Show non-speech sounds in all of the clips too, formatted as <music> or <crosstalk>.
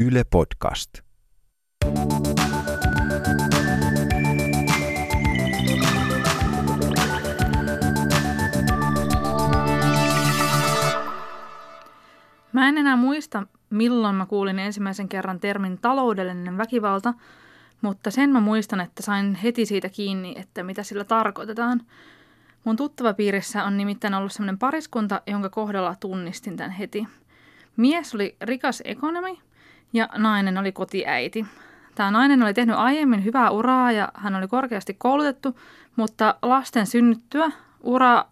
Yle Podcast. Mä en enää muista, milloin mä kuulin ensimmäisen kerran termin taloudellinen väkivalta, mutta sen mä muistan, että sain heti siitä kiinni, että mitä sillä tarkoitetaan. Mun tuttava piirissä on nimittäin ollut sellainen pariskunta, jonka kohdalla tunnistin tämän heti. Mies oli rikas ekonomi ja nainen oli kotiäiti. Tämä nainen oli tehnyt aiemmin hyvää uraa ja hän oli korkeasti koulutettu, mutta lasten synnyttyä ura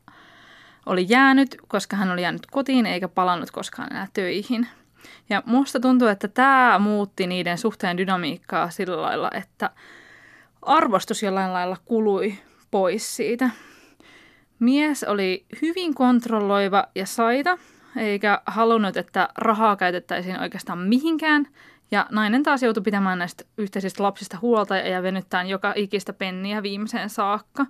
oli jäänyt, koska hän oli jäänyt kotiin eikä palannut koskaan enää töihin. Ja musta tuntuu, että tämä muutti niiden suhteen dynamiikkaa sillä lailla, että arvostus jollain lailla kului pois siitä. Mies oli hyvin kontrolloiva ja saita, eikä halunnut, että rahaa käytettäisiin oikeastaan mihinkään. Ja nainen taas joutui pitämään näistä yhteisistä lapsista huolta ja venyttämään joka ikistä penniä viimeiseen saakka.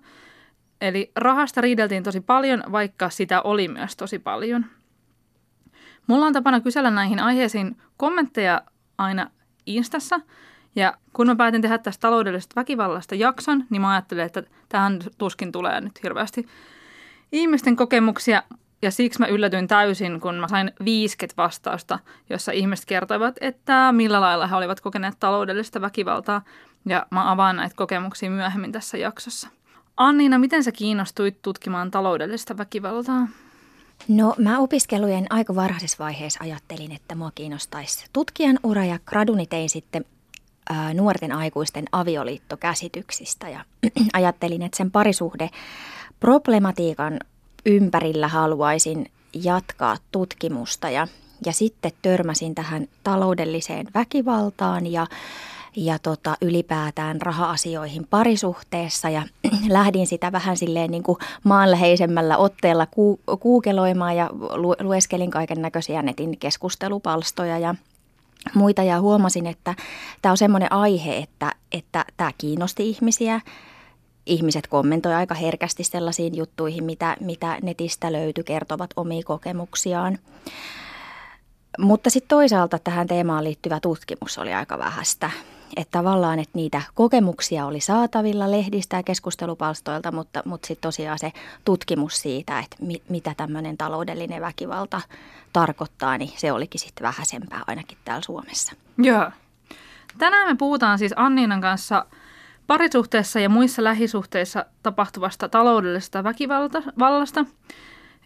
Eli rahasta riideltiin tosi paljon, vaikka sitä oli myös tosi paljon. Mulla on tapana kysellä näihin aiheisiin kommentteja aina Instassa. Ja kun mä päätin tehdä tästä taloudellisesta väkivallasta jakson, niin mä ajattelin, että tähän tuskin tulee nyt hirveästi ihmisten kokemuksia. Ja siksi mä yllätyin täysin, kun mä sain 50 vastausta, jossa ihmiset kertoivat, että millä lailla he olivat kokeneet taloudellista väkivaltaa. Ja mä avaan näitä kokemuksia myöhemmin tässä jaksossa. Anniina, miten sä kiinnostuit tutkimaan taloudellista väkivaltaa? No mä opiskelujen aika varhaisessa vaiheessa ajattelin, että mua kiinnostaisi tutkijan ura ja graduni tein sitten ää, nuorten aikuisten avioliittokäsityksistä ja <clears throat> ajattelin, että sen parisuhde problematiikan ympärillä haluaisin jatkaa tutkimusta ja, ja sitten törmäsin tähän taloudelliseen väkivaltaan ja ja tota, ylipäätään raha-asioihin parisuhteessa ja <clears throat> lähdin sitä vähän silleen niin kuin maanläheisemmällä otteella ku, kuukeloimaan ja lu, lueskelin kaiken näköisiä netin keskustelupalstoja ja muita ja huomasin, että tämä on semmoinen aihe, että, että tämä kiinnosti ihmisiä. Ihmiset kommentoivat aika herkästi sellaisiin juttuihin, mitä, mitä netistä löytyi, kertovat omia kokemuksiaan. Mutta sitten toisaalta tähän teemaan liittyvä tutkimus oli aika vähäistä että tavallaan, että niitä kokemuksia oli saatavilla lehdistä ja keskustelupalstoilta, mutta, mutta sitten tosiaan se tutkimus siitä, että mi, mitä tämmöinen taloudellinen väkivalta tarkoittaa, niin se olikin sitten vähäisempää ainakin täällä Suomessa. Joo. Tänään me puhutaan siis Anniinan kanssa parisuhteessa ja muissa lähisuhteissa tapahtuvasta taloudellisesta väkivallasta.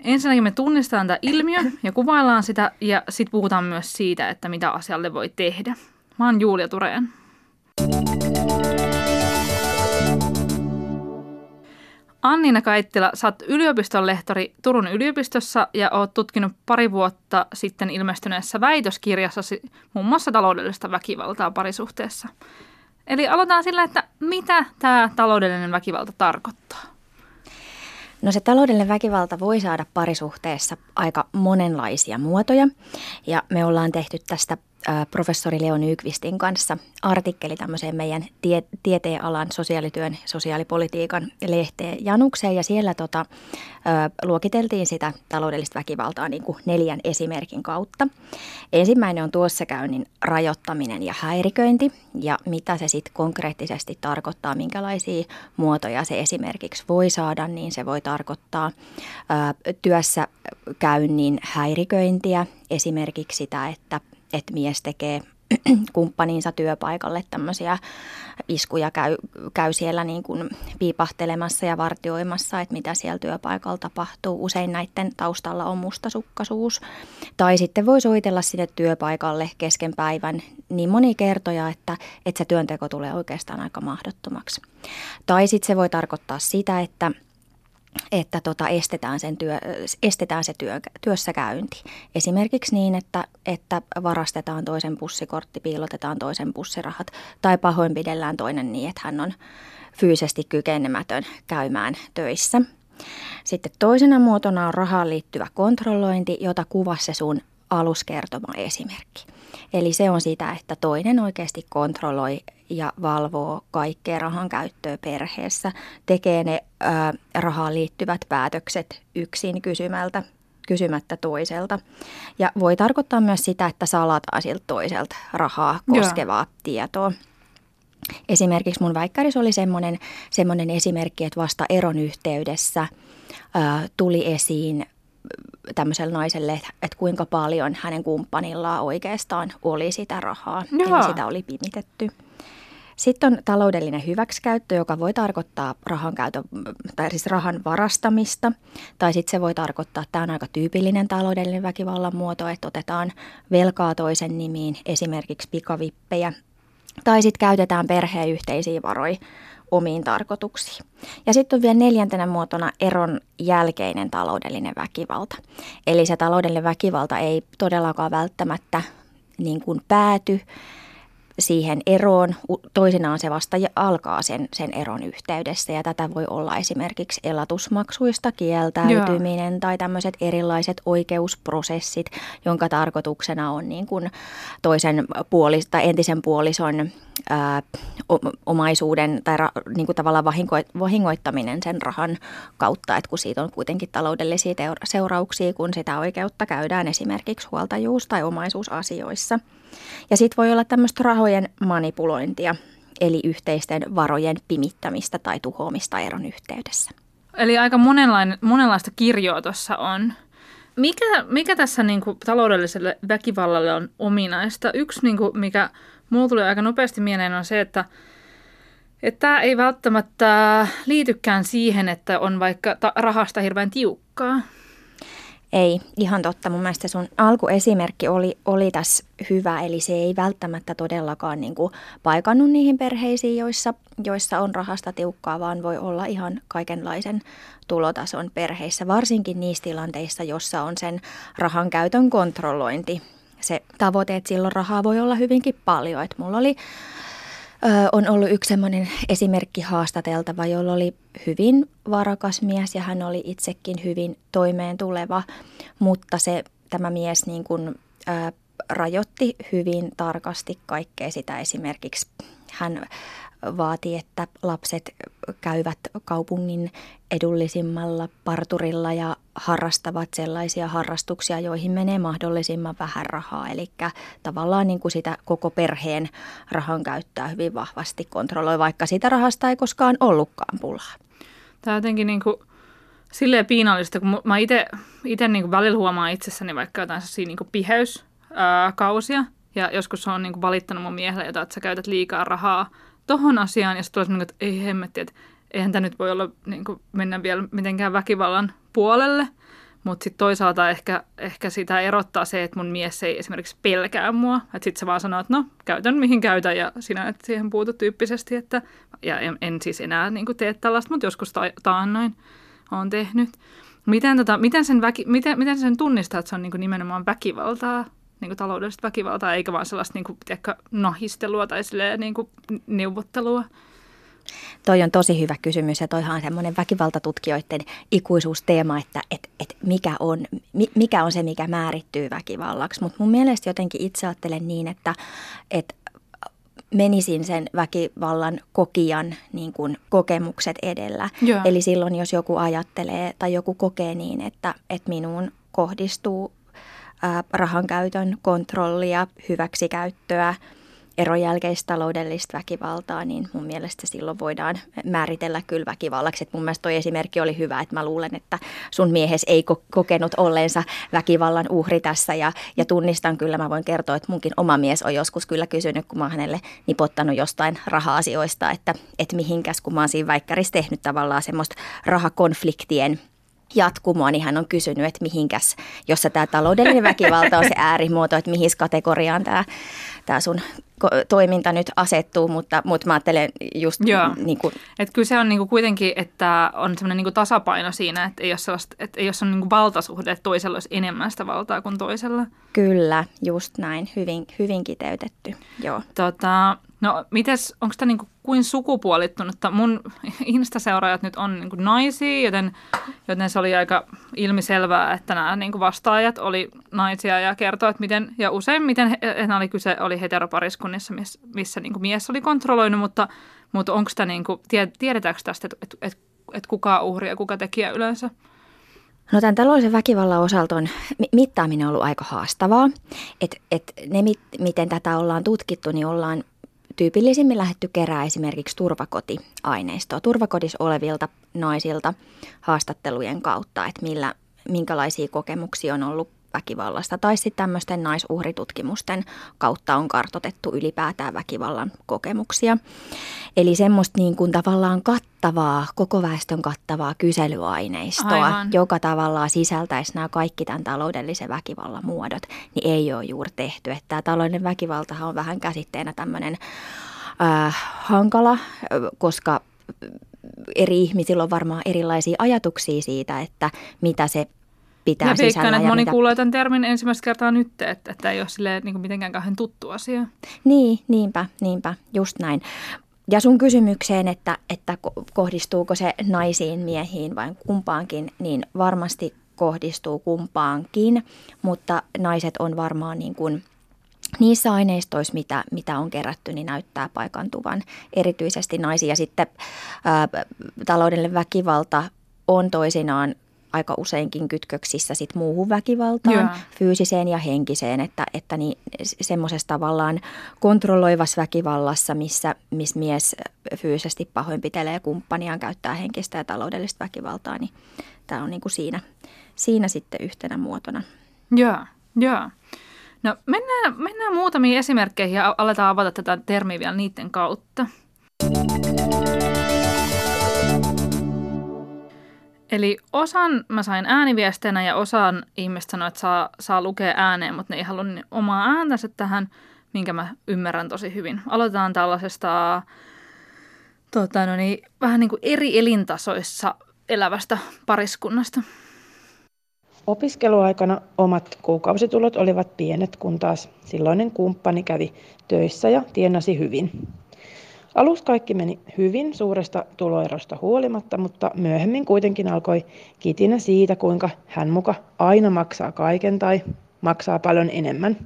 Ensinnäkin me tunnistetaan tämä ilmiö ja kuvaillaan sitä ja sitten puhutaan myös siitä, että mitä asialle voi tehdä. Mä oon Julia Tureen. Anniina Kaittila, sä oot yliopiston lehtori Turun yliopistossa ja oot tutkinut pari vuotta sitten ilmestyneessä väitöskirjassasi muun muassa taloudellista väkivaltaa parisuhteessa. Eli aloitetaan sillä, että mitä tämä taloudellinen väkivalta tarkoittaa? No se taloudellinen väkivalta voi saada parisuhteessa aika monenlaisia muotoja ja me ollaan tehty tästä professori Leo Nykvistin kanssa artikkeli tämmöiseen meidän tie, tieteenalan sosiaalityön sosiaalipolitiikan lehteen Janukseen ja siellä tota, ö, luokiteltiin sitä taloudellista väkivaltaa niin kuin neljän esimerkin kautta. Ensimmäinen on tuossa käynnin rajoittaminen ja häiriköinti ja mitä se sitten konkreettisesti tarkoittaa, minkälaisia muotoja se esimerkiksi voi saada, niin se voi tarkoittaa ö, työssä käynnin häiriköintiä, esimerkiksi sitä, että että mies tekee <clears throat> kumppaninsa työpaikalle tämmöisiä iskuja, käy, käy siellä niin kuin piipahtelemassa ja vartioimassa, että mitä siellä työpaikalla tapahtuu. Usein näiden taustalla on mustasukkaisuus. Tai sitten voi soitella sinne työpaikalle kesken päivän niin moni kertoja, että, että se työnteko tulee oikeastaan aika mahdottomaksi. Tai sitten se voi tarkoittaa sitä, että – että tota estetään, sen työ, estetään se työ, työssäkäynti. Esimerkiksi niin, että, että varastetaan toisen bussikortti, piilotetaan toisen bussirahat tai pahoinpidellään toinen niin, että hän on fyysisesti kykenemätön käymään töissä. Sitten toisena muotona on rahaan liittyvä kontrollointi, jota kuvasi se sun aluskertoma esimerkki. Eli se on sitä, että toinen oikeasti kontrolloi ja valvoo kaikkea rahan käyttöä perheessä, tekee ne ää, rahaan liittyvät päätökset yksin kysymältä, kysymättä toiselta. Ja voi tarkoittaa myös sitä, että salataan siltä toiselta rahaa koskevaa Joo. tietoa. Esimerkiksi mun väikkäris oli semmoinen, semmoinen esimerkki, että vasta eron yhteydessä ää, tuli esiin tämmöiselle naiselle, että kuinka paljon hänen kumppanillaan oikeastaan oli sitä rahaa. Joo. Eli sitä oli pimitetty. Sitten on taloudellinen hyväksikäyttö, joka voi tarkoittaa rahan, käytön, tai siis rahan varastamista. Tai sitten se voi tarkoittaa, että tämä on aika tyypillinen taloudellinen väkivallan muoto, että otetaan velkaa toisen nimiin, esimerkiksi pikavippejä. Tai sitten käytetään perheen yhteisiä varoja omiin tarkoituksiin. Ja sitten on vielä neljäntenä muotona eron jälkeinen taloudellinen väkivalta. Eli se taloudellinen väkivalta ei todellakaan välttämättä niin kuin pääty siihen eroon. Toisinaan se vasta alkaa sen, sen eron yhteydessä ja tätä voi olla esimerkiksi elatusmaksuista kieltäytyminen Joo. tai tämmöiset erilaiset oikeusprosessit, jonka tarkoituksena on niin kuin toisen puolis, tai entisen puolison ää, omaisuuden tai ra, niin kuin tavallaan vahinko, vahingoittaminen sen rahan kautta, että kun siitä on kuitenkin taloudellisia seurauksia, kun sitä oikeutta käydään esimerkiksi huoltajuus- tai omaisuusasioissa. Ja sitten voi olla tämmöistä rahojen manipulointia, eli yhteisten varojen pimittämistä tai tuhoamista eron yhteydessä. Eli aika monenlaista kirjoa tuossa on. Mikä, mikä tässä niin kuin, taloudelliselle väkivallalle on ominaista? Yksi, niin kuin, mikä mulla tuli aika nopeasti mieleen, on se, että että tämä ei välttämättä liitykään siihen, että on vaikka ta- rahasta hirveän tiukkaa. Ei, ihan totta. Mun mielestä sun alkuesimerkki oli, oli tässä hyvä, eli se ei välttämättä todellakaan niin kuin paikannut niihin perheisiin, joissa, joissa on rahasta tiukkaa, vaan voi olla ihan kaikenlaisen tulotason perheissä, varsinkin niissä tilanteissa, jossa on sen rahan käytön kontrollointi. Se tavoite, että silloin rahaa voi olla hyvinkin paljon. Että mulla oli on ollut yksi sellainen esimerkki haastateltava, jolla oli hyvin varakas mies ja hän oli itsekin hyvin toimeen tuleva, mutta se, tämä mies niin kuin, ää, rajoitti hyvin tarkasti kaikkea sitä esimerkiksi. Hän vaati, että lapset käyvät kaupungin edullisimmalla parturilla ja harrastavat sellaisia harrastuksia, joihin menee mahdollisimman vähän rahaa. Eli tavallaan niin kuin sitä koko perheen rahan käyttää hyvin vahvasti kontrolloi, vaikka sitä rahasta ei koskaan ollutkaan pulaa. Tämä jotenkin niin kuin silleen piinallista, kun mä itse niin välillä huomaan itsessäni vaikka jotain niin kuin piheyskausia. Ja joskus on niin kuin valittanut mun miehelle, että sä käytät liikaa rahaa tohon asiaan. Ja sitten tulee että ei hemmetti, että eihän tämä nyt voi olla niin kuin mennä vielä mitenkään väkivallan puolelle. Mutta sitten toisaalta ehkä, ehkä sitä erottaa se, että mun mies ei esimerkiksi pelkää mua. Että sitten se vaan sanoo, että no, käytän mihin käytän ja sinä et siihen puutu tyyppisesti. Että, ja en, en siis enää niin tee tällaista, mutta joskus ta- taannoin olen tehnyt. Miten, tota, miten, sen väki, miten, miten sen tunnistaa, että se on niin nimenomaan väkivaltaa niin kuin taloudellista väkivaltaa, eikä vaan sellaista niin kuin, tiedätkö, nahistelua tai silleen, niin kuin, neuvottelua? Toi on tosi hyvä kysymys ja toihan on semmoinen väkivaltatutkijoiden ikuisuusteema, että et, et mikä, on, mikä on se, mikä määrittyy väkivallaksi. Mutta mun mielestä jotenkin itse ajattelen niin, että et menisin sen väkivallan kokijan niin kuin kokemukset edellä. Joo. Eli silloin, jos joku ajattelee tai joku kokee niin, että, että minuun kohdistuu rahan käytön kontrollia, hyväksikäyttöä, eron jälkeistä taloudellista väkivaltaa, niin mun mielestä silloin voidaan määritellä kyllä väkivallaksi. Et mun mielestä toi esimerkki oli hyvä, että mä luulen, että sun miehes ei kokenut olleensa väkivallan uhri tässä ja, ja tunnistan kyllä, mä voin kertoa, että munkin oma mies on joskus kyllä kysynyt, kun mä oon hänelle nipottanut jostain raha-asioista, että, että mihinkäs, kun mä oon siinä väikkärissä tehnyt tavallaan semmoista rahakonfliktien jatkumoa, niin hän on kysynyt, että mihinkäs, jossa tämä taloudellinen väkivalta on se äärimuoto, että mihin kategoriaan tämä, tämä sun toiminta nyt asettuu, mutta, mutta mä ajattelen just Joo. niin kuin... Että kyllä se on niin kuin kuitenkin, että on semmoinen niin kuin tasapaino siinä, että ei ole, sellaista, että ei ole sellainen niin kuin valtasuhde, että toisella olisi enemmän sitä valtaa kuin toisella. Kyllä, just näin, hyvin, hyvin kiteytetty, joo. Tota, no mites, onko tämä niin kuin sukupuolittunutta. Mun <laughs> Insta-seuraajat nyt on niin kuin naisia, joten, joten se oli aika ilmiselvää, että nämä niin kuin vastaajat oli naisia ja kertoivat, miten, ja useimmiten nämä oli kyse oli heteropariskunnissa, missä, missä niin kuin mies oli kontrolloinut, mutta, mutta onko tämä, niin kuin, tiedetäänkö tästä, että, että, että, että kuka uhri ja kuka tekijä yleensä? No tämän taloudellisen väkivallan osalta on mittaaminen ollut aika haastavaa. Et, et ne, mit, miten tätä ollaan tutkittu, niin ollaan tyypillisimmin lähetty kerää esimerkiksi turvakotiaineistoa turvakodissa olevilta naisilta haastattelujen kautta, että millä, minkälaisia kokemuksia on ollut väkivallasta tai sitten tämmöisten naisuhritutkimusten kautta on kartotettu ylipäätään väkivallan kokemuksia. Eli semmoista niin kuin tavallaan kattavaa, koko väestön kattavaa kyselyaineistoa, Aivan. joka tavallaan sisältäisi nämä kaikki tämän taloudellisen väkivallan muodot, niin ei ole juuri tehty. Että tämä taloudellinen väkivaltahan on vähän käsitteenä tämmöinen äh, hankala, koska eri ihmisillä on varmaan erilaisia ajatuksia siitä, että mitä se pitää ja sisällä. että moni mitä... kuulee tämän termin ensimmäistä kertaa nyt, että, että ei ole silleen, niin kuin mitenkään kauhean tuttu asia. Niin, niinpä, niinpä, just näin. Ja sun kysymykseen, että, että kohdistuuko se naisiin, miehiin vai kumpaankin, niin varmasti kohdistuu kumpaankin, mutta naiset on varmaan niin kuin niissä aineistoissa, mitä, mitä on kerätty, niin näyttää paikantuvan erityisesti naisia. Ja sitten ää, taloudellinen väkivalta on toisinaan aika useinkin kytköksissä sit muuhun väkivaltaan, Joo. fyysiseen ja henkiseen, että, että niin, semmoisessa tavallaan kontrolloivassa väkivallassa, missä, missä mies fyysisesti pahoinpitelee kumppaniaan, käyttää henkistä ja taloudellista väkivaltaa, niin tämä on niin kuin siinä, siinä sitten yhtenä muotona. Joo, joo. No mennään, mennään muutamiin esimerkkeihin ja aletaan avata tätä termiä vielä niiden kautta. Eli osan mä sain ääniviesteinä ja osan ihmistä sanoi, että saa, saa lukea ääneen, mutta ne ei halunnut omaa ääntänsä tähän, minkä mä ymmärrän tosi hyvin. Aloitetaan tällaisesta tota, no niin, vähän niin kuin eri elintasoissa elävästä pariskunnasta. Opiskeluaikana omat kuukausitulot olivat pienet, kun taas silloinen kumppani kävi töissä ja tienasi hyvin. Alussa kaikki meni hyvin suuresta tuloerosta huolimatta, mutta myöhemmin kuitenkin alkoi kitinä siitä, kuinka hän muka aina maksaa kaiken tai maksaa paljon enemmän.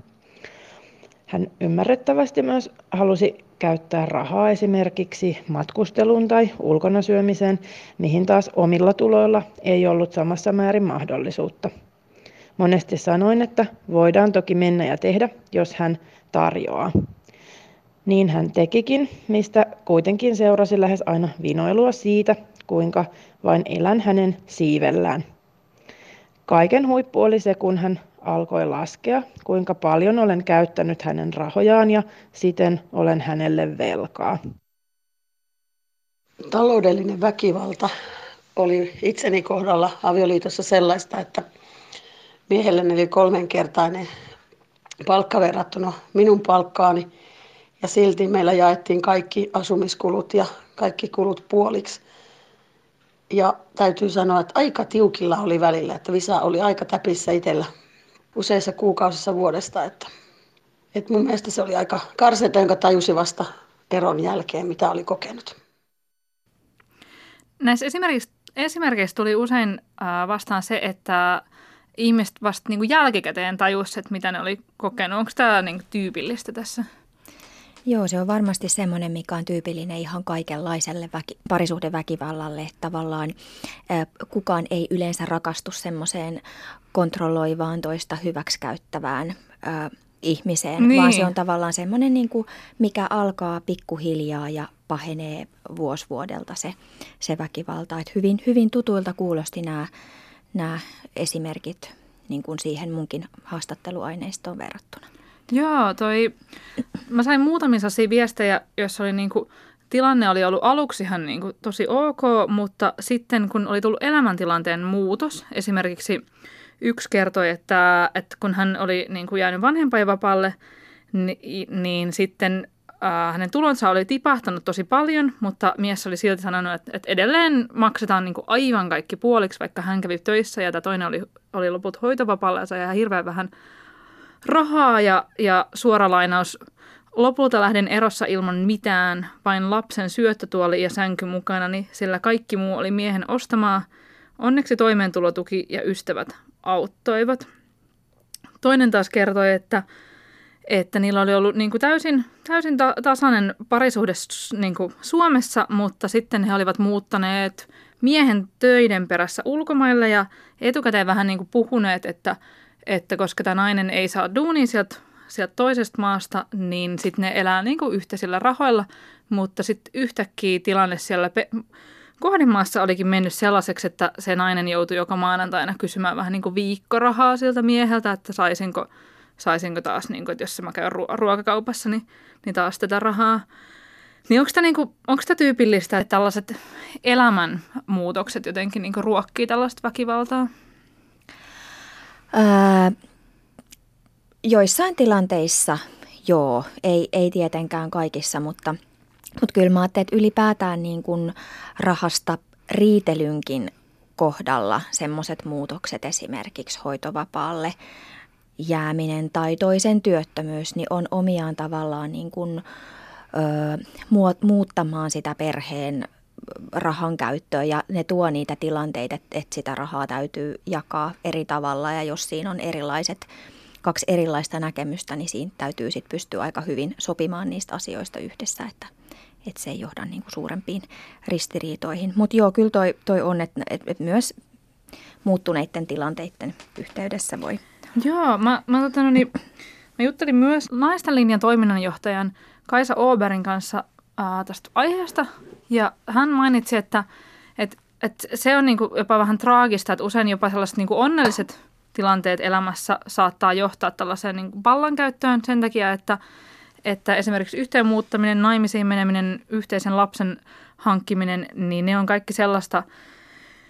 Hän ymmärrettävästi myös halusi käyttää rahaa esimerkiksi matkusteluun tai ulkona syömiseen, mihin taas omilla tuloilla ei ollut samassa määrin mahdollisuutta. Monesti sanoin, että voidaan toki mennä ja tehdä, jos hän tarjoaa. Niin hän tekikin, mistä kuitenkin seurasi lähes aina vinoilua siitä, kuinka vain elän hänen siivellään. Kaiken huippu oli se, kun hän alkoi laskea, kuinka paljon olen käyttänyt hänen rahojaan ja siten olen hänelle velkaa. Taloudellinen väkivalta oli itseni kohdalla avioliitossa sellaista, että miehelle oli kolmenkertainen palkka verrattuna minun palkkaani – ja silti meillä jaettiin kaikki asumiskulut ja kaikki kulut puoliksi. Ja täytyy sanoa, että aika tiukilla oli välillä, että Visa oli aika täpissä itsellä useissa kuukausissa vuodesta. Että, että mun mielestä se oli aika karseta, jonka tajusi vasta eron jälkeen, mitä oli kokenut. Näissä esimerkiksi, esimerkiksi tuli usein vastaan se, että ihmiset vasta niin kuin jälkikäteen tajusivat, että mitä ne oli kokenut. Onko tämä niin tyypillistä tässä? Joo, se on varmasti semmoinen, mikä on tyypillinen ihan kaikenlaiselle väki, parisuhdeväkivallalle. Että tavallaan kukaan ei yleensä rakastu semmoiseen kontrolloivaan toista hyväksikäyttävään ä, ihmiseen, niin. vaan se on tavallaan semmoinen, niin kuin, mikä alkaa pikkuhiljaa ja pahenee vuosi vuodelta se, se väkivalta. Että hyvin, hyvin tutuilta kuulosti nämä, nämä esimerkit niin kuin siihen munkin haastatteluaineistoon verrattuna. Joo, toi, mä sain muutamia sellaisia viestejä, joissa oli niinku, tilanne oli ollut aluksi ihan niinku tosi ok, mutta sitten kun oli tullut elämäntilanteen muutos, esimerkiksi yksi kertoi, että, että kun hän oli niinku jäänyt vanhempainvapaalle, niin, niin sitten hänen tulonsa oli tipahtanut tosi paljon, mutta mies oli silti sanonut, että, että edelleen maksetaan niin kuin aivan kaikki puoliksi, vaikka hän kävi töissä ja tämä toinen oli, oli loput hoitovapaalla ja sai ihan hirveän vähän rahaa ja, ja suora lainaus. Lopulta lähden erossa ilman mitään, vain lapsen syöttötuoli ja sänky mukana, niin sillä kaikki muu oli miehen ostamaa. Onneksi toimeentulotuki ja ystävät auttoivat. Toinen taas kertoi, että, että niillä oli ollut niin kuin täysin, täysin ta- tasainen parisuhde niin kuin Suomessa, mutta sitten he olivat muuttaneet miehen töiden perässä ulkomailla ja etukäteen vähän niin kuin puhuneet, että, että koska tämä nainen ei saa duunia sieltä, sieltä toisesta maasta, niin sitten ne elää niin kuin yhteisillä rahoilla, mutta sitten yhtäkkiä tilanne siellä pe- kohdemaassa olikin mennyt sellaiseksi, että se nainen joutui joka maanantaina kysymään vähän niin kuin viikkorahaa siltä mieheltä, että saisinko, saisinko taas, niin kuin, että jos mä käyn ruokakaupassa, niin, niin taas tätä rahaa. Niin onko tämä niinku, tyypillistä, että tällaiset elämänmuutokset jotenkin niinku ruokkii tällaista väkivaltaa? Joissain tilanteissa joo, ei, ei tietenkään kaikissa, mutta, mutta kyllä mä ajattelen, että ylipäätään niin kuin rahasta riitelynkin kohdalla semmoiset muutokset esimerkiksi hoitovapaalle jääminen tai toisen työttömyys, niin on omiaan tavallaan niin kuin, muuttamaan sitä perheen rahan käyttöä ja ne tuo niitä tilanteita, että, että sitä rahaa täytyy jakaa eri tavalla ja jos siinä on erilaiset, kaksi erilaista näkemystä, niin siinä täytyy sitten pystyä aika hyvin sopimaan niistä asioista yhdessä, että, että se ei johda niin kuin suurempiin ristiriitoihin. Mutta joo, kyllä toi, toi on, että, että myös muuttuneiden tilanteiden yhteydessä voi. Joo, mä, mä, tota, no niin, mä juttelin myös naisten linjan toiminnanjohtajan Kaisa Oberin kanssa ää, tästä aiheesta. Ja hän mainitsi, että, että, että se on niin kuin jopa vähän traagista, että usein jopa sellaiset niin kuin onnelliset tilanteet elämässä saattaa johtaa tällaiseen niin vallankäyttöön sen takia, että, että esimerkiksi yhteen muuttaminen, naimisiin meneminen, yhteisen lapsen hankkiminen, niin ne on kaikki sellaista –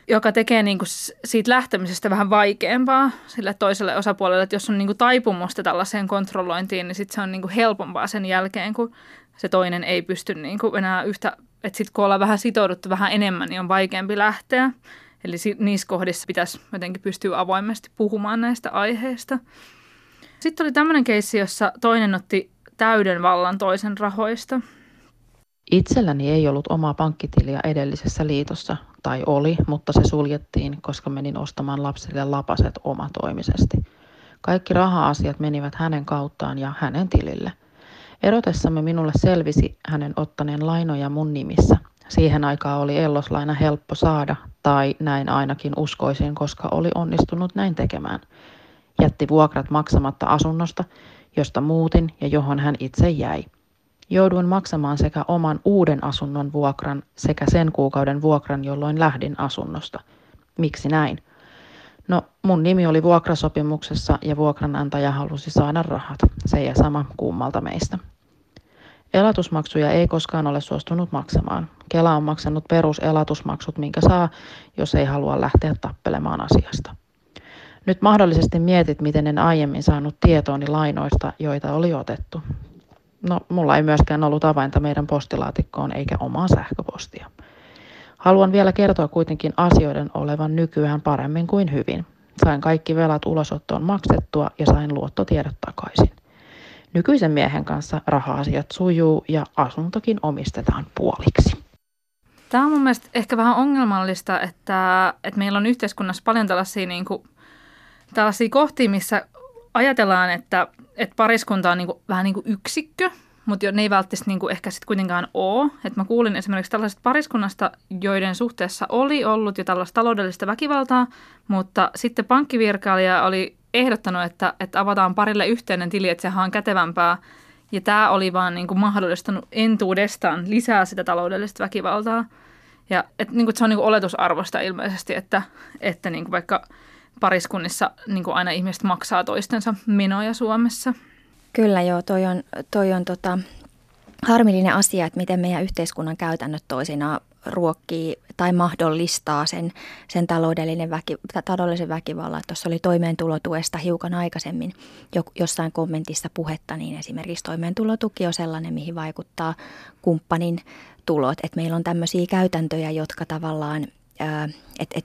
joka tekee niin kuin siitä lähtemisestä vähän vaikeampaa sille toiselle osapuolelle, että jos on niin kuin taipumusta tällaiseen kontrollointiin, niin sitten se on niin kuin helpompaa sen jälkeen, kun se toinen ei pysty niin kuin enää yhtä, että sitten kun ollaan vähän sitouduttu vähän enemmän, niin on vaikeampi lähteä. Eli niissä kohdissa pitäisi jotenkin pystyä avoimesti puhumaan näistä aiheista. Sitten oli tämmöinen keissi, jossa toinen otti täyden vallan toisen rahoista. Itselläni ei ollut omaa pankkitiliä edellisessä liitossa, tai oli, mutta se suljettiin, koska menin ostamaan lapsille lapaset omatoimisesti. Kaikki raha-asiat menivät hänen kauttaan ja hänen tilille. Erotessamme minulle selvisi hänen ottaneen lainoja mun nimissä. Siihen aikaan oli elloslaina helppo saada, tai näin ainakin uskoisin, koska oli onnistunut näin tekemään. Jätti vuokrat maksamatta asunnosta, josta muutin ja johon hän itse jäi. Jouduin maksamaan sekä oman uuden asunnon vuokran sekä sen kuukauden vuokran, jolloin lähdin asunnosta. Miksi näin? No, mun nimi oli vuokrasopimuksessa ja vuokranantaja halusi saada rahat. Se ja sama kummalta meistä. Elatusmaksuja ei koskaan ole suostunut maksamaan. Kela on maksanut peruselatusmaksut, minkä saa, jos ei halua lähteä tappelemaan asiasta. Nyt mahdollisesti mietit, miten en aiemmin saanut tietooni lainoista, joita oli otettu. No, mulla ei myöskään ollut avainta meidän postilaatikkoon eikä omaa sähköpostia. Haluan vielä kertoa kuitenkin asioiden olevan nykyään paremmin kuin hyvin. Sain kaikki velat ulosottoon maksettua ja sain luottotiedot takaisin. Nykyisen miehen kanssa raha-asiat sujuu ja asuntokin omistetaan puoliksi. Tämä on mun mielestä ehkä vähän ongelmallista, että, että meillä on yhteiskunnassa paljon tällaisia, niin kuin, tällaisia kohtia, missä ajatellaan, että, että pariskunta on niin kuin, vähän niin kuin yksikkö, mutta ne ei välttämättä niin ehkä sitten kuitenkaan ole. Et mä kuulin esimerkiksi tällaisesta pariskunnasta, joiden suhteessa oli ollut jo tällaista taloudellista väkivaltaa, mutta sitten pankkivirkailija oli ehdottanut, että, että avataan parille yhteinen tili, että sehän on kätevämpää. Ja tämä oli vaan niin kuin mahdollistanut entuudestaan lisää sitä taloudellista väkivaltaa. Ja et, niin kuin, se on niin kuin oletusarvosta ilmeisesti, että, että niin kuin vaikka – pariskunnissa niin kuin aina ihmiset maksaa toistensa menoja Suomessa. Kyllä joo, toi on, toi on tota, harmillinen asia, että miten meidän yhteiskunnan käytännöt toisinaan ruokkii tai mahdollistaa sen, sen taloudellinen väki, taloudellisen väkivallan. Tuossa oli toimeentulotuesta hiukan aikaisemmin jo, jossain kommentissa puhetta, niin esimerkiksi toimeentulotuki on sellainen, mihin vaikuttaa kumppanin tulot. Että meillä on tämmöisiä käytäntöjä, jotka tavallaan että et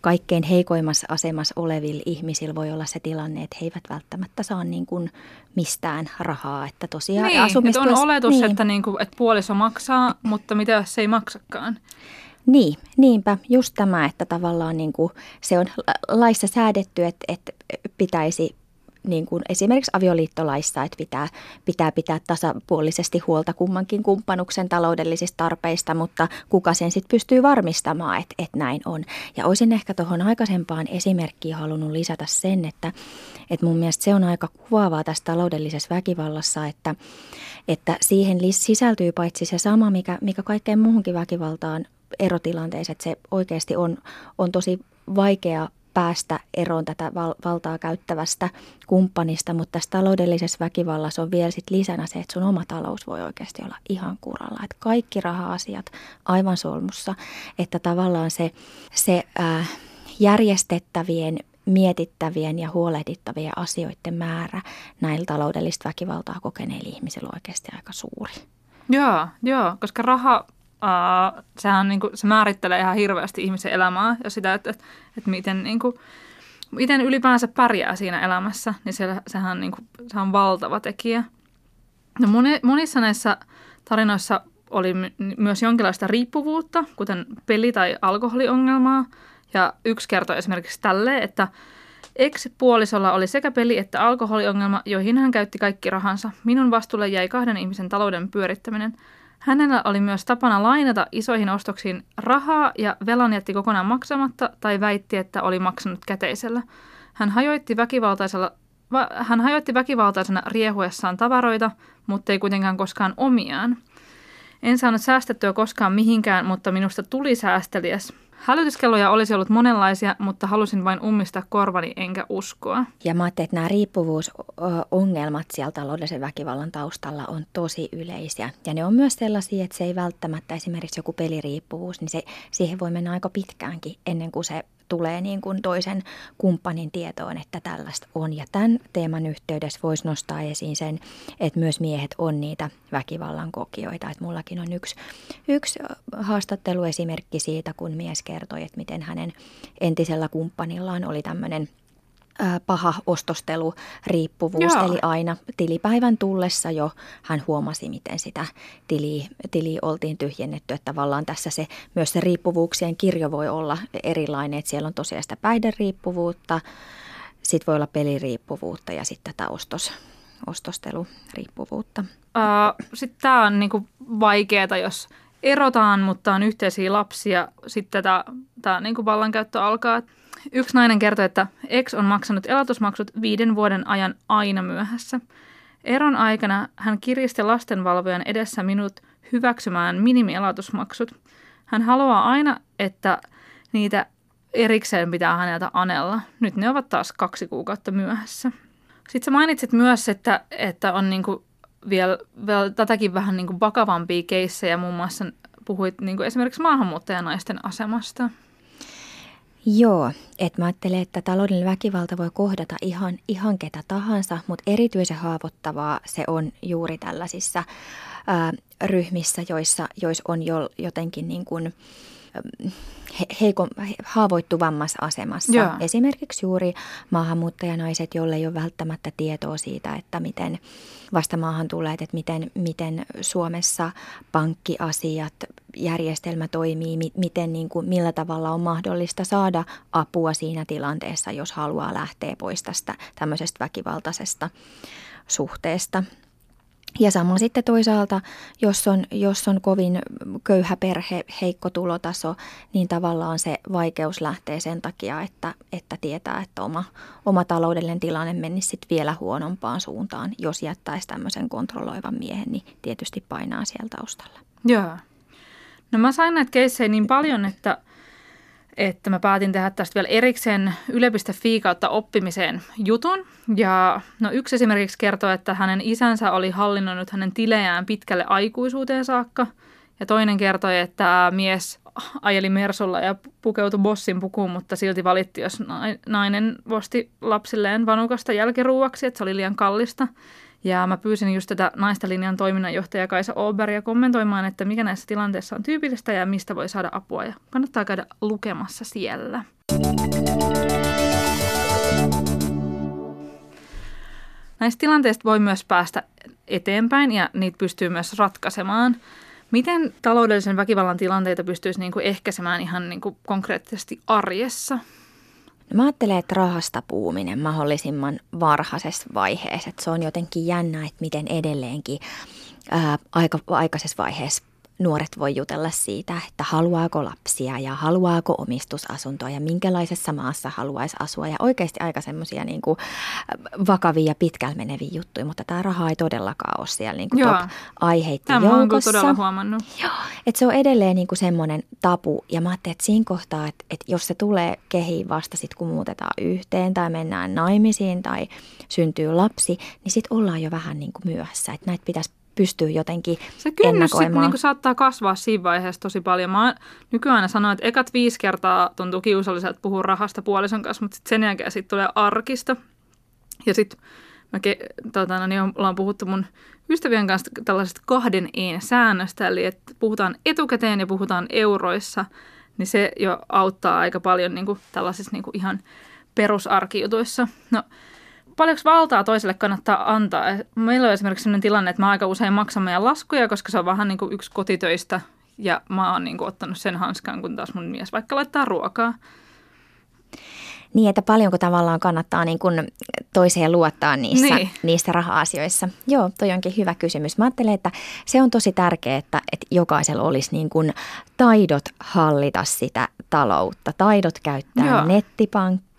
kaikkein heikoimmassa asemassa olevilla ihmisillä voi olla se tilanne, että he eivät välttämättä saa niin kuin mistään rahaa. Että tosiaan niin, että on oletus, niin. että, niin kuin, että puoliso maksaa, mutta mitä jos se ei maksakaan? Niin, niinpä. Just tämä, että tavallaan niin kuin se on laissa säädetty, että, että pitäisi niin kuin esimerkiksi avioliittolaissa, että pitää, pitää pitää tasapuolisesti huolta kummankin kumppanuksen taloudellisista tarpeista, mutta kuka sen sitten pystyy varmistamaan, että, että näin on. Ja olisin ehkä tuohon aikaisempaan esimerkkiin halunnut lisätä sen, että, että mun mielestä se on aika kuvaavaa tässä taloudellisessa väkivallassa, että, että siihen sisältyy paitsi se sama, mikä, mikä kaikkeen muuhunkin väkivaltaan erotilanteessa, että se oikeasti on, on tosi vaikea päästä eroon tätä val- valtaa käyttävästä kumppanista, mutta tässä taloudellisessa väkivallassa on vielä sit lisänä se, että sun oma talous voi oikeasti olla ihan kuralla. Että kaikki raha-asiat aivan solmussa, että tavallaan se, se äh, järjestettävien mietittävien ja huolehdittavien asioiden määrä näillä taloudellista väkivaltaa kokeneilla ihmisillä on oikeasti aika suuri. Joo, joo koska raha uh, sehän niin kuin, se määrittelee ihan hirveästi ihmisen elämää ja sitä, että, että, että miten, niin kuin, miten ylipäänsä pärjää siinä elämässä, niin se, sehän niin kuin, se on valtava tekijä. No moni, monissa näissä tarinoissa oli myös jonkinlaista riippuvuutta, kuten peli- tai alkoholiongelmaa. Ja yksi kertoi esimerkiksi tälle, että ex-puolisolla oli sekä peli- että alkoholiongelma, joihin hän käytti kaikki rahansa. Minun vastuulle jäi kahden ihmisen talouden pyörittäminen – Hänellä oli myös tapana lainata isoihin ostoksiin rahaa ja velan jätti kokonaan maksamatta tai väitti, että oli maksanut käteisellä. Hän hajoitti väkivaltaisella hän hajoitti väkivaltaisena riehuessaan tavaroita, mutta ei kuitenkaan koskaan omiaan. En saanut säästettyä koskaan mihinkään, mutta minusta tuli säästeliäs. Hälytyskelloja olisi ollut monenlaisia, mutta halusin vain ummistaa korvani enkä uskoa. Ja mä ajattelin, että nämä riippuvuusongelmat siellä taloudellisen väkivallan taustalla on tosi yleisiä. Ja ne on myös sellaisia, että se ei välttämättä esimerkiksi joku peliriippuvuus, niin se, siihen voi mennä aika pitkäänkin ennen kuin se tulee niin kuin toisen kumppanin tietoon, että tällaista on. Ja tämän teeman yhteydessä voisi nostaa esiin sen, että myös miehet on niitä väkivallan kokijoita. Että mullakin on yksi, yksi haastatteluesimerkki siitä, kun mies kertoi, että miten hänen entisellä kumppanillaan oli tämmöinen – paha ostostelu, riippuvuus. Joo. Eli aina tilipäivän tullessa jo hän huomasi, miten sitä tiliä, tili oltiin tyhjennetty. Että tavallaan tässä se, myös se riippuvuuksien kirjo voi olla erilainen, että siellä on tosiaan sitä päihderiippuvuutta, sitten voi olla peliriippuvuutta ja sitten tätä ostos, ostosteluriippuvuutta. Sitten tämä on niinku vaikeaa, jos erotaan, mutta on yhteisiä lapsia. Sitten tämä niinku vallankäyttö alkaa. Yksi nainen kertoi, että ex on maksanut elatusmaksut viiden vuoden ajan aina myöhässä. Eron aikana hän kiristi lastenvalvojan edessä minut hyväksymään minimielatusmaksut. Hän haluaa aina, että niitä erikseen pitää häneltä anella. Nyt ne ovat taas kaksi kuukautta myöhässä. Sitten sä mainitsit myös, että, että on niinku vielä, vielä tätäkin vähän niinku vakavampia keissejä. Muun muassa puhuit niinku esimerkiksi maahanmuuttajanaisten asemasta. Joo, että mä ajattelen, että taloudellinen väkivalta voi kohdata ihan, ihan ketä tahansa, mutta erityisen haavoittavaa se on juuri tällaisissa ää, ryhmissä, joissa, joissa on jo jotenkin niin kuin, heikon, haavoittuvammassa asemassa. Joo. Esimerkiksi juuri maahanmuuttajanaiset, joille ei ole välttämättä tietoa siitä, että miten vasta maahan tulee, että miten, miten Suomessa pankkiasiat, järjestelmä toimii, miten, niin kuin, millä tavalla on mahdollista saada apua siinä tilanteessa, jos haluaa lähteä pois tästä tämmöisestä väkivaltaisesta suhteesta. Ja sama sitten toisaalta, jos on, jos on kovin köyhä perhe, heikko tulotaso, niin tavallaan se vaikeus lähtee sen takia, että, että tietää, että oma, oma taloudellinen tilanne menisi sitten vielä huonompaan suuntaan. Jos jättäisi tämmöisen kontrolloivan miehen, niin tietysti painaa siellä taustalla. Joo. No mä sain näitä keissejä niin paljon, että – että mä päätin tehdä tästä vielä erikseen yle.fi kautta oppimiseen jutun. Ja no yksi esimerkiksi kertoo, että hänen isänsä oli hallinnoinut hänen tilejään pitkälle aikuisuuteen saakka. Ja toinen kertoi, että mies ajeli Mersulla ja pukeutui bossin pukuun, mutta silti valitti, jos nainen vosti lapsilleen vanukasta jälkiruuaksi, että se oli liian kallista. Ja mä pyysin just tätä naista linjan toiminnanjohtaja Kaisa Oberia kommentoimaan, että mikä näissä tilanteissa on tyypillistä ja mistä voi saada apua. Ja kannattaa käydä lukemassa siellä. Näistä tilanteista voi myös päästä eteenpäin ja niitä pystyy myös ratkaisemaan. Miten taloudellisen väkivallan tilanteita pystyisi niin kuin ehkäisemään ihan niin kuin konkreettisesti arjessa? No mä ajattelen, että rahasta puhuminen mahdollisimman varhaisessa vaiheessa, että se on jotenkin jännä, että miten edelleenkin ää, aika, aikaisessa vaiheessa nuoret voi jutella siitä, että haluaako lapsia ja haluaako omistusasuntoa ja minkälaisessa maassa haluaisi asua. Ja oikeasti aika semmoisia niin vakavia ja pitkällä meneviä juttuja, mutta tämä raha ei todellakaan ole siellä niin kuin top-aiheiden Tämä joukossa. todella huomannut. Joo, että se on edelleen niin kuin semmoinen tapu. Ja mä ajattelin, että siinä kohtaa, että, että jos se tulee kehiin vasta sitten, kun muutetaan yhteen tai mennään naimisiin tai syntyy lapsi, niin sitten ollaan jo vähän niin kuin myöhässä. Että näitä pitäisi pystyy jotenkin Se kynnys sitten niin saattaa kasvaa siinä vaiheessa tosi paljon. Mä nykyään sanon, että ekat viisi kertaa tuntuu kiusalliselta puhua rahasta puolison kanssa, mutta sit sen jälkeen sitten tulee arkista. Ja sitten me tota, no niin, ollaan puhuttu mun ystävien kanssa tällaisesta kahden een säännöstä, eli että puhutaan etukäteen ja puhutaan euroissa, niin se jo auttaa aika paljon niin kuin tällaisissa niin kuin ihan perusarkijutuissa. No, paljonko valtaa toiselle kannattaa antaa? Meillä on esimerkiksi sellainen tilanne, että mä aika usein maksan meidän laskuja, koska se on vähän niin kuin yksi kotitöistä ja mä oon niin kuin ottanut sen hanskaan, kun taas mun mies vaikka laittaa ruokaa. Niin, että paljonko tavallaan kannattaa niin kuin toiseen luottaa niissä, niin. niissä raha-asioissa. Joo, toi onkin hyvä kysymys. Mä ajattelen, että se on tosi tärkeää, että, että jokaisella olisi niin kuin taidot hallita sitä taloutta, taidot käyttää Joo. nettipankkia,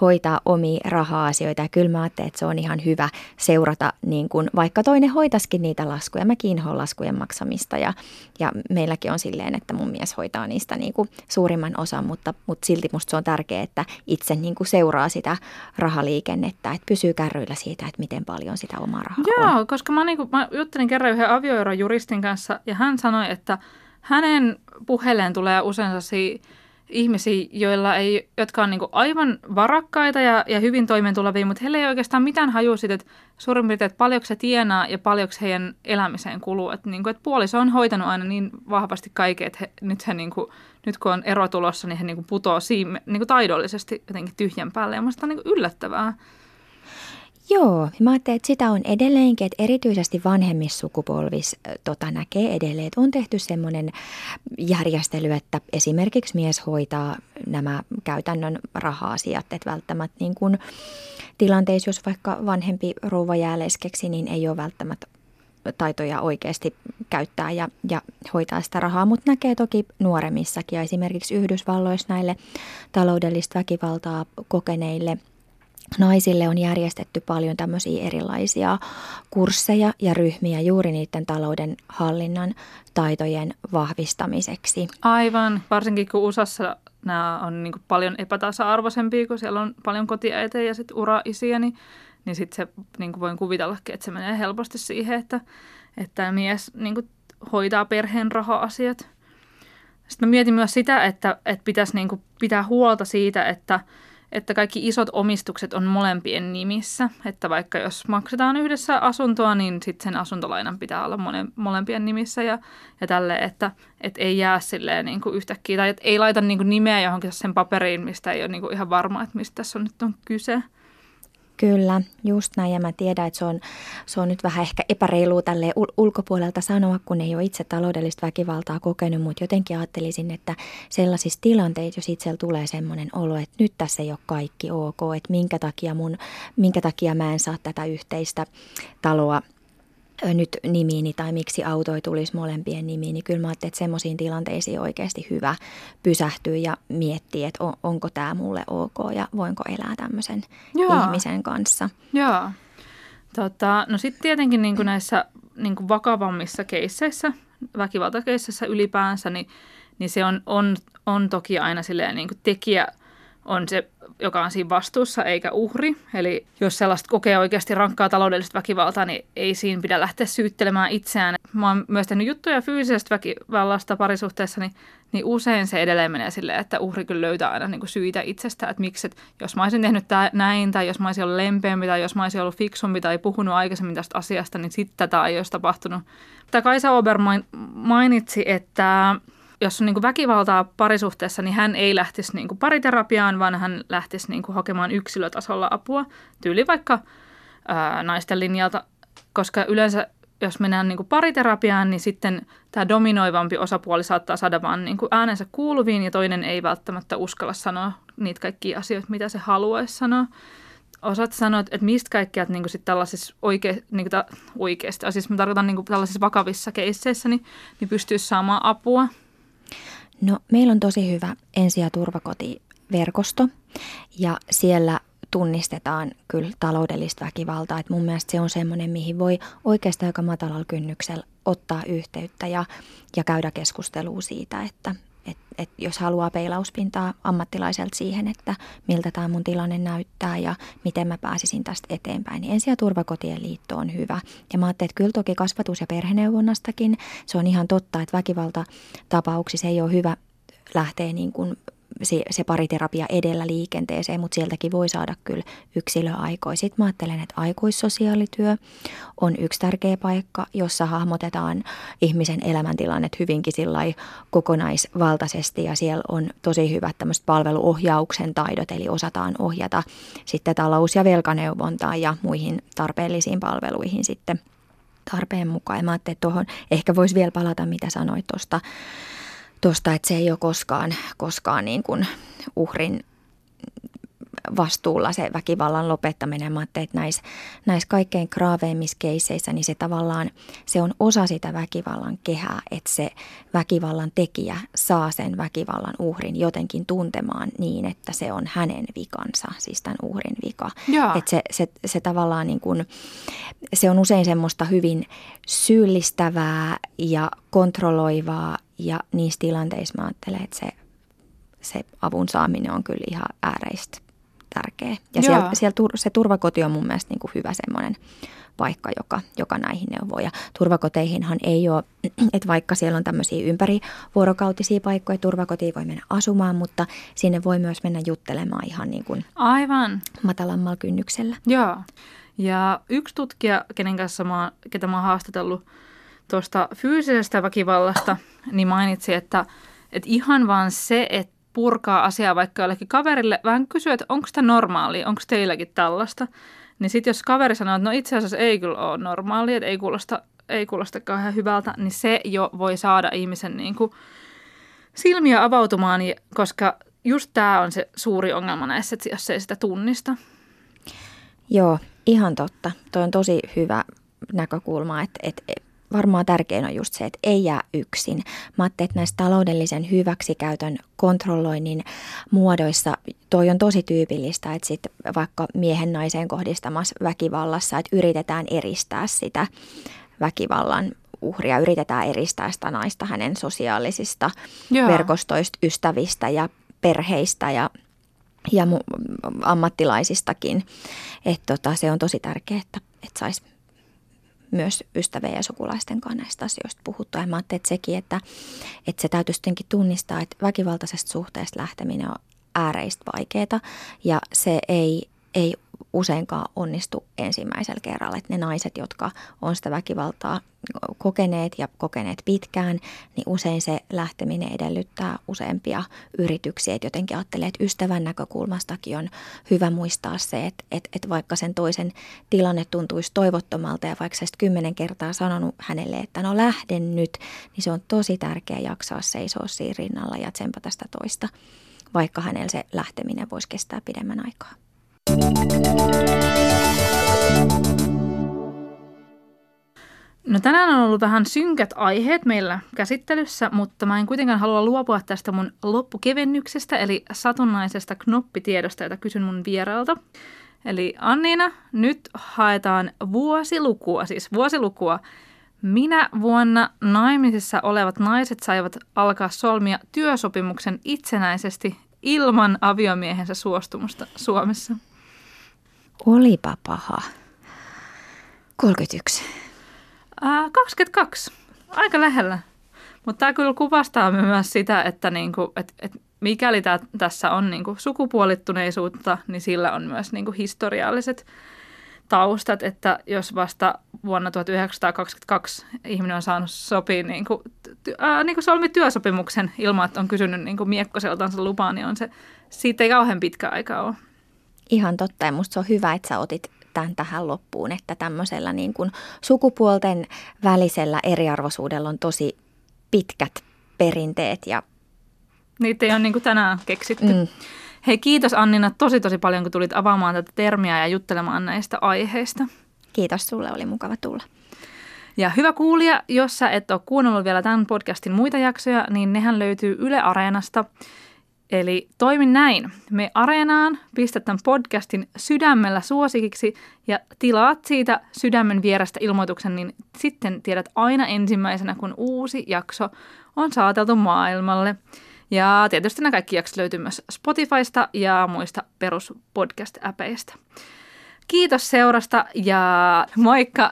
hoitaa omia raha-asioita. Ja kyllä mä ajattelen, että se on ihan hyvä seurata, niin kuin, vaikka toinen hoitaskin niitä laskuja. Mäkin inhoan laskujen maksamista ja, ja meilläkin on silleen, että mun mies hoitaa niistä niin kuin suurimman osan, mutta, mutta silti musta se on tärkeää, että itse niin kuin seuraa sitä rahaliikennettä, että pysyy kärryillä siitä, että miten paljon sitä omaa rahaa Joo, on. koska mä, niin kuin, mä juttelin kerran yhden avioerojuristin kanssa ja hän sanoi, että hänen puheleen tulee usein ihmisiä, joilla ei, jotka on niin aivan varakkaita ja, ja hyvin toimeentulevia, mutta heillä ei oikeastaan mitään haju siitä, että suurin piirtein, että paljonko se tienaa ja paljonko heidän elämiseen kuluu. Että, niin kuin, että puoliso on hoitanut aina niin vahvasti kaiken, että he, nyt, he, niin kuin, nyt kun on ero tulossa, niin he niin kuin putoaa siinä niin kuin taidollisesti jotenkin tyhjän päälle. Ja minusta on niin yllättävää. Joo, mä ajattelen, että sitä on edelleenkin, että erityisesti vanhemmissa sukupolvissa tota, näkee edelleen, että on tehty semmoinen järjestely, että esimerkiksi mies hoitaa nämä käytännön raha-asiat, että välttämättä niin kuin tilanteissa, jos vaikka vanhempi rouva jää leskeksi, niin ei ole välttämättä taitoja oikeasti käyttää ja, ja hoitaa sitä rahaa, mutta näkee toki nuoremmissakin ja esimerkiksi Yhdysvalloissa näille taloudellista väkivaltaa kokeneille – naisille on järjestetty paljon tämmöisiä erilaisia kursseja ja ryhmiä juuri niiden talouden hallinnan taitojen vahvistamiseksi. Aivan, varsinkin kun USAssa nämä on niin paljon epätasa-arvoisempia, kun siellä on paljon kotiäitejä ja sitten uraisiä, niin, niin sitten se niin voin kuvitellakin, että se menee helposti siihen, että, että mies niin hoitaa perheen raha-asiat. Sitten mä mietin myös sitä, että, että pitäisi niin pitää huolta siitä, että – että kaikki isot omistukset on molempien nimissä. Että vaikka jos maksetaan yhdessä asuntoa, niin sitten sen asuntolainan pitää olla monen, molempien nimissä ja, ja tälle, että et ei jää silleen niin kuin yhtäkkiä, tai että ei laita niin kuin nimeä johonkin sen paperiin, mistä ei ole niin kuin ihan varma, että mistä tässä on nyt on kyse. Kyllä, just näin. Ja mä tiedän, että se on, se on nyt vähän ehkä epäreilua tälle ulkopuolelta sanoa, kun ei ole itse taloudellista väkivaltaa kokenut, mutta jotenkin ajattelisin, että sellaisissa tilanteissa, jos itsellä tulee semmoinen olo, että nyt tässä ei ole kaikki ok, että minkä takia, mun, minkä takia mä en saa tätä yhteistä taloa nyt nimiini tai miksi auto ei tulisi molempien nimiin, niin kyllä mä ajattelin, että semmoisiin tilanteisiin oikeasti hyvä pysähtyä ja miettiä, että on, onko tämä mulle ok ja voinko elää tämmöisen Joo. ihmisen kanssa. Joo. Tota, no sitten tietenkin niin kuin näissä niin kuin vakavammissa keisseissä, väkivaltakeisseissä ylipäänsä, niin, niin se on, on, on toki aina silleen niin kuin tekijä on se joka on siinä vastuussa eikä uhri. Eli jos sellaista kokee oikeasti rankkaa taloudellista väkivaltaa, niin ei siinä pidä lähteä syyttelemään itseään. Mä oon myös tehnyt juttuja fyysisestä väkivallasta parisuhteessa, niin, niin usein se edelleen menee silleen, että uhri kyllä löytää aina niin kuin syitä itsestä, että miksi, että jos mä olisin tehnyt tää, näin, tai jos mä olisin ollut lempeämpi, tai jos mä olisin ollut fiksumpi, tai puhunut aikaisemmin tästä asiasta, niin sitten tätä ei olisi tapahtunut. Tämä Kaisa Ober mainitsi, että jos on niin kuin väkivaltaa parisuhteessa, niin hän ei lähtisi niin kuin pariterapiaan, vaan hän lähtisi niin kuin hakemaan yksilötasolla apua, tyyli vaikka ää, naisten linjalta, koska yleensä jos mennään niin kuin pariterapiaan, niin sitten tämä dominoivampi osapuoli saattaa saada vaan niin kuin äänensä kuuluviin ja toinen ei välttämättä uskalla sanoa niitä kaikkia asioita, mitä se haluaisi sanoa. Osaat sanoa, että mistä kaikkea niin sit tällaisissa oike, niin ta, oikeasti, siis mä tarkoitan niin tällaisissa vakavissa keisseissä, niin, niin pystyisi saamaan apua? No meillä on tosi hyvä ensi- ja turvakotiverkosto ja siellä tunnistetaan kyllä taloudellista väkivaltaa. Et mun mielestä se on semmoinen, mihin voi oikeastaan aika matalalla kynnyksellä ottaa yhteyttä ja, ja käydä keskustelua siitä, että et, et jos haluaa peilauspintaa ammattilaiselta siihen, että miltä tämä mun tilanne näyttää ja miten mä pääsisin tästä eteenpäin, niin ensi- ja turvakotien liitto on hyvä. Ja mä ajattelin, että kyllä toki kasvatus- ja perheneuvonnastakin se on ihan totta, että väkivaltatapauksissa ei ole hyvä lähteä niin kuin se, se pariterapia edellä liikenteeseen, mutta sieltäkin voi saada kyllä yksilöaikoja. Sitten mä ajattelen, että aikuissosiaalityö on yksi tärkeä paikka, jossa hahmotetaan ihmisen elämäntilannet hyvinkin kokonaisvaltaisesti ja siellä on tosi hyvät tämmöiset palveluohjauksen taidot, eli osataan ohjata sitten talous- ja velkaneuvontaa ja muihin tarpeellisiin palveluihin sitten tarpeen mukaan. Ja mä ajattelin, että tuohon ehkä voisi vielä palata, mitä sanoit tuosta tuosta, että se ei ole koskaan, koskaan niin kuin uhrin vastuulla se väkivallan lopettaminen. Mä että näissä, näissä kaikkein kraaveimmissa keisseissä, niin se tavallaan, se on osa sitä väkivallan kehää, että se väkivallan tekijä saa sen väkivallan uhrin jotenkin tuntemaan niin, että se on hänen vikansa, siis tämän uhrin vika. Että se, se, se tavallaan niin kuin, se on usein semmoista hyvin syyllistävää ja kontrolloivaa ja niissä tilanteissa mä ajattelen, että se, se avun saaminen on kyllä ihan ääreistä tärkeä. Ja siellä, siellä se turvakoti on mun mielestä niin kuin hyvä semmoinen paikka, joka, joka näihin neuvoo. Ja turvakoteihinhan ei ole, <clears throat> että vaikka siellä on tämmöisiä ympärivuorokautisia paikkoja, turvakotiin voi mennä asumaan, mutta sinne voi myös mennä juttelemaan ihan niin kuin Aivan. matalammalla kynnyksellä. Joo. Ja yksi tutkija, kenen kanssa mä, ketä mä oon haastatellut tuosta fyysisestä väkivallasta, niin mainitsi, että, että ihan vaan se, että purkaa asiaa vaikka jollekin kaverille, vähän kysyä, että onko tämä normaalia, onko teilläkin tällaista. Niin sitten jos kaveri sanoo, että no itse asiassa ei kyllä ole normaalia, että ei kuulosta, ei kuulosta kauhean hyvältä, niin se jo voi saada ihmisen niin kuin silmiä avautumaan, koska just tämä on se suuri ongelma näissä, että jos ei sitä tunnista. Joo, ihan totta. Tuo on tosi hyvä näkökulma, että, että varmaan tärkein on just se, että ei jää yksin. Mä ajattelin, että näissä taloudellisen hyväksikäytön kontrolloinnin muodoissa toi on tosi tyypillistä, että sit vaikka miehen naiseen kohdistamassa väkivallassa, että yritetään eristää sitä väkivallan uhria, yritetään eristää sitä naista hänen sosiaalisista Joo. verkostoista, ystävistä ja perheistä ja ja ammattilaisistakin. Että tota, se on tosi tärkeää, että, että saisi myös ystävien ja sukulaisten kanssa näistä asioista puhuttua. Ja mä ajattelin, että sekin, että, että se täytyy sittenkin tunnistaa, että väkivaltaisesta suhteesta lähteminen on ääreistä vaikeaa ja se ei, ei useinkaan onnistu ensimmäisellä kerralla. Että ne naiset, jotka on sitä väkivaltaa kokeneet ja kokeneet pitkään, niin usein se lähteminen edellyttää useampia yrityksiä. Et jotenkin ajattelee, että ystävän näkökulmastakin on hyvä muistaa se, että, että, että vaikka sen toisen tilanne tuntuisi toivottomalta ja vaikka sä kymmenen kertaa sanonut hänelle, että no lähden nyt, niin se on tosi tärkeää jaksaa seisoa siinä rinnalla ja tsempata sitä toista, vaikka hänellä se lähteminen voisi kestää pidemmän aikaa. No tänään on ollut vähän synkät aiheet meillä käsittelyssä, mutta mä en kuitenkaan halua luopua tästä mun loppukevennyksestä, eli satunnaisesta knoppitiedosta, jota kysyn mun vieraalta. Eli Anniina, nyt haetaan vuosilukua, siis vuosilukua. Minä vuonna naimisissa olevat naiset saivat alkaa solmia työsopimuksen itsenäisesti ilman aviomiehensä suostumusta Suomessa? Olipa paha. 31. Ää, 22. Aika lähellä. Mutta tämä kyllä kuvastaa myös sitä, että niinku, et, et mikäli tää, tässä on niinku sukupuolittuneisuutta, niin sillä on myös niinku historialliset taustat, että jos vasta vuonna 1922 ihminen on saanut sopia niin kuin, ää, niin kuin solmi työsopimuksen ilman, että on kysynyt niin kuin miekkoseltansa lupaa, niin on se, siitä ei kauhean pitkä aika ole. Ihan totta ja musta se on hyvä, että sä otit tämän tähän loppuun, että tämmöisellä niin kuin sukupuolten välisellä eriarvoisuudella on tosi pitkät perinteet. Ja... Niitä ei ole niin kuin tänään keksitty. Mm. Hei kiitos Annina tosi tosi paljon, kun tulit avaamaan tätä termiä ja juttelemaan näistä aiheista. Kiitos sulle, oli mukava tulla. Ja hyvä kuulija, jos sä et ole kuunnellut vielä tämän podcastin muita jaksoja, niin nehän löytyy Yle Areenasta. Eli toimin näin. Me Areenaan, pistät tämän podcastin sydämellä suosikiksi ja tilaat siitä sydämen vierestä ilmoituksen, niin sitten tiedät aina ensimmäisenä, kun uusi jakso on saateltu maailmalle. Ja tietysti nämä kaikki jaksot löytyy myös Spotifysta ja muista peruspodcast-äpeistä. Kiitos seurasta ja moikka!